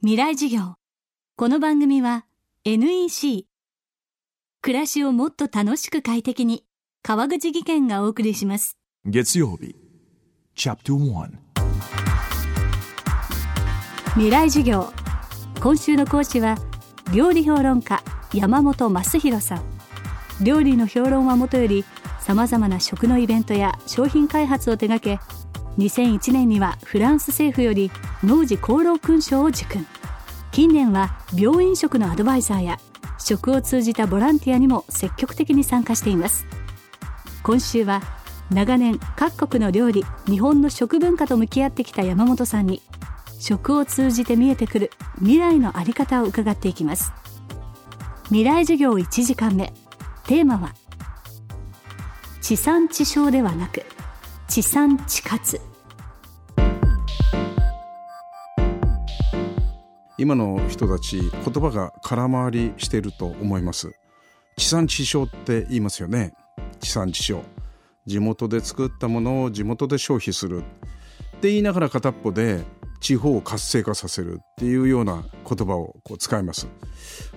未来授業。この番組は NEC 暮らしをもっと楽しく快適に。川口義賢がお送りします。月曜日。チャプター未来授業。今週の講師は料理評論家山本正弘さん。料理の評論はもとよりさまざまな食のイベントや商品開発を手掛け2001年にはフランス政府より農事功労勲章を受勲。近年は病院食のアドバイザーや食を通じたボランティアにも積極的に参加しています。今週は長年各国の料理日本の食文化と向き合ってきた山本さんに食を通じて見えてくる未来のあり方を伺っていきます。未来授業1時間目テーマは地産地消ではなく地産地活。今の人たち言葉が空回りしていると思います。地産地消って言いますよね。地産地消。地元で作ったものを地元で消費する。って言いながら片っぽで地方を活性化させるっていうような言葉をこう使います。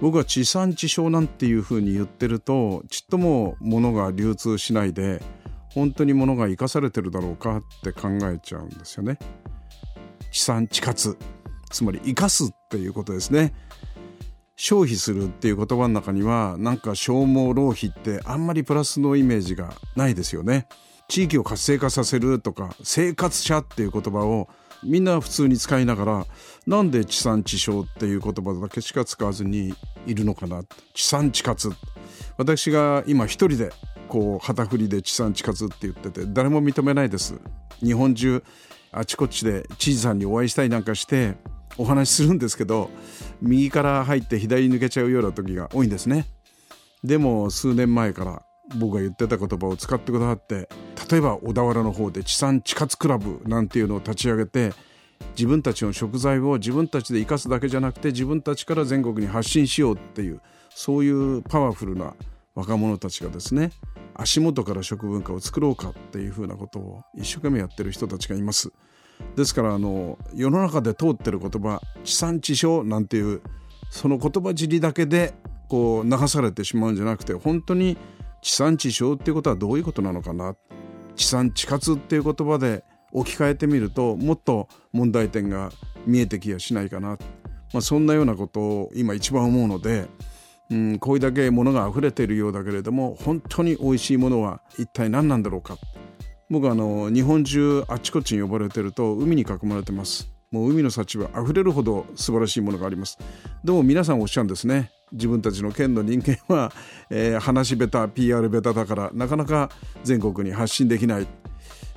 僕は地産地消なんていうふうに言ってるとちっとも物が流通しないで本当に物が生かされてるだろうかって考えちゃうんですよね。地産地活。つまり生かすっていうことですね。消費するっていう言葉の中にはなんか消耗浪費ってあんまりプラスのイメージがないですよね。地域を活性化させるとか生活者っていう言葉をみんな普通に使いながらなんで地産地消っていう言葉だけしか使わずにいるのかな地産地活私が今一人でこう旗振りで地産地活って言ってて誰も認めないです日本中あちこちで知事さんにお会いしたりなんかしてお話しするんですけど右から入って左に抜けちゃうような時が多いんですねでも数年前から僕が言ってた言葉を使ってくださって例えば小田原の方で地産地活クラブなんていうのを立ち上げて自分たちの食材を自分たちで生かすだけじゃなくて自分たちから全国に発信しようっていうそういうパワフルな若者たちがですね足元から食文化を作ろうかっていうふうなことを一生懸命やってる人たちがいます。ですからあの世の中で通ってる言葉地産地消なんていうその言葉尻だけでこう流されてしまうんじゃなくて本当に地産地消っていうことはどういうことなのかな。地産地活っていう言葉で置き換えてみるともっと問題点が見えてきやしないかな、まあ、そんなようなことを今一番思うのでうん、こういうだけ物が溢れているようだけれども本当に美味しいものは一体何なんだろうか。僕あの日本中あちこちに呼ばれてると海に囲まれてます。もう海の幸は溢れるほど素晴らしいものがあります。でも皆さんおっしゃるんですね。自分たちの県の人間は、えー、話下手 PR 下手だからなかなか全国に発信できない。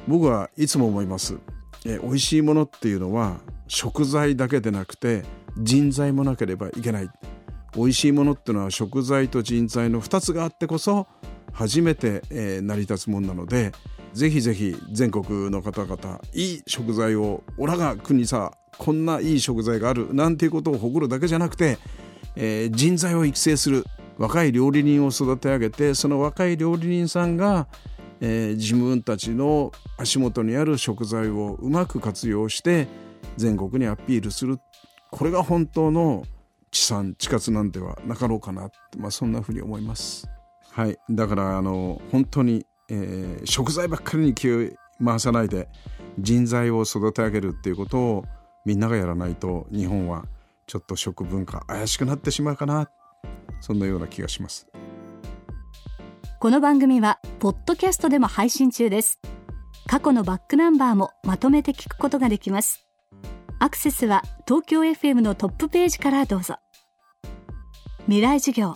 僕はいつも思います、えー、美味しいものっていうのは食材だけでなくて人材もなければいけない。美味しいものっていうのは食材と人材の2つがあってこそ初めて、えー、成り立つもんなのでぜひぜひ全国の方々いい食材をオラが国さこんないい食材があるなんていうことを誇るだけじゃなくて、えー、人材を育成する若い料理人を育て上げてその若い料理人さんが、えー、自分たちの足元にある食材をうまく活用して全国にアピールするこれが本当の地産地活なんではなかろうかなまあ、そんなふうに思います。はい、だからあの本当に、えー、食材ばっかりに気を回さないで人材を育て上げるっていうことをみんながやらないと日本はちょっと食文化怪しくなってしまうかなそんなような気がします。この番組はポッドキャストでも配信中です。過去のバックナンバーもまとめて聞くことができます。アクセスは東京 FM のトップページからどうぞ。未来授業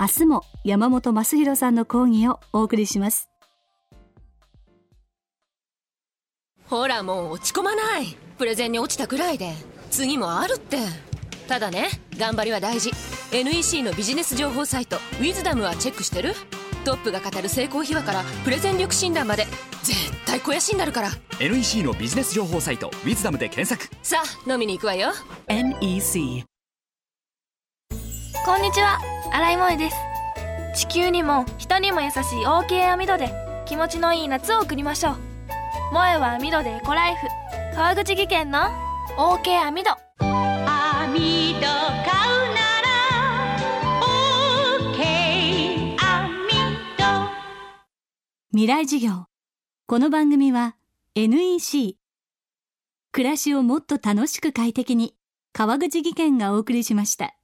明日も山本正弘さんの講義をお送りします。ほらもう落ち込まない。プレゼンに落ちたくらいで。次もあるって。ただね頑張りは大事。NEC のビジネス情報サイト「ウィズダムはチェックしてる？トップが語る成功秘話からプレゼン力診断まで。絶対肥やしになるから。NEC のビジネス情報サイト「ウィズダムで検索。さあ飲みに行くわよ。NEC こんにちは。新井萌です。地球にも人にも優しい OK 網戸で気持ちのいい夏を送りましょう萌えは網戸でエコライフ。川口技研の OK 網戸。網戸買うなら OK 網戸。未来授業。この番組は NEC 暮らしをもっと楽しく快適に川口技研がお送りしました。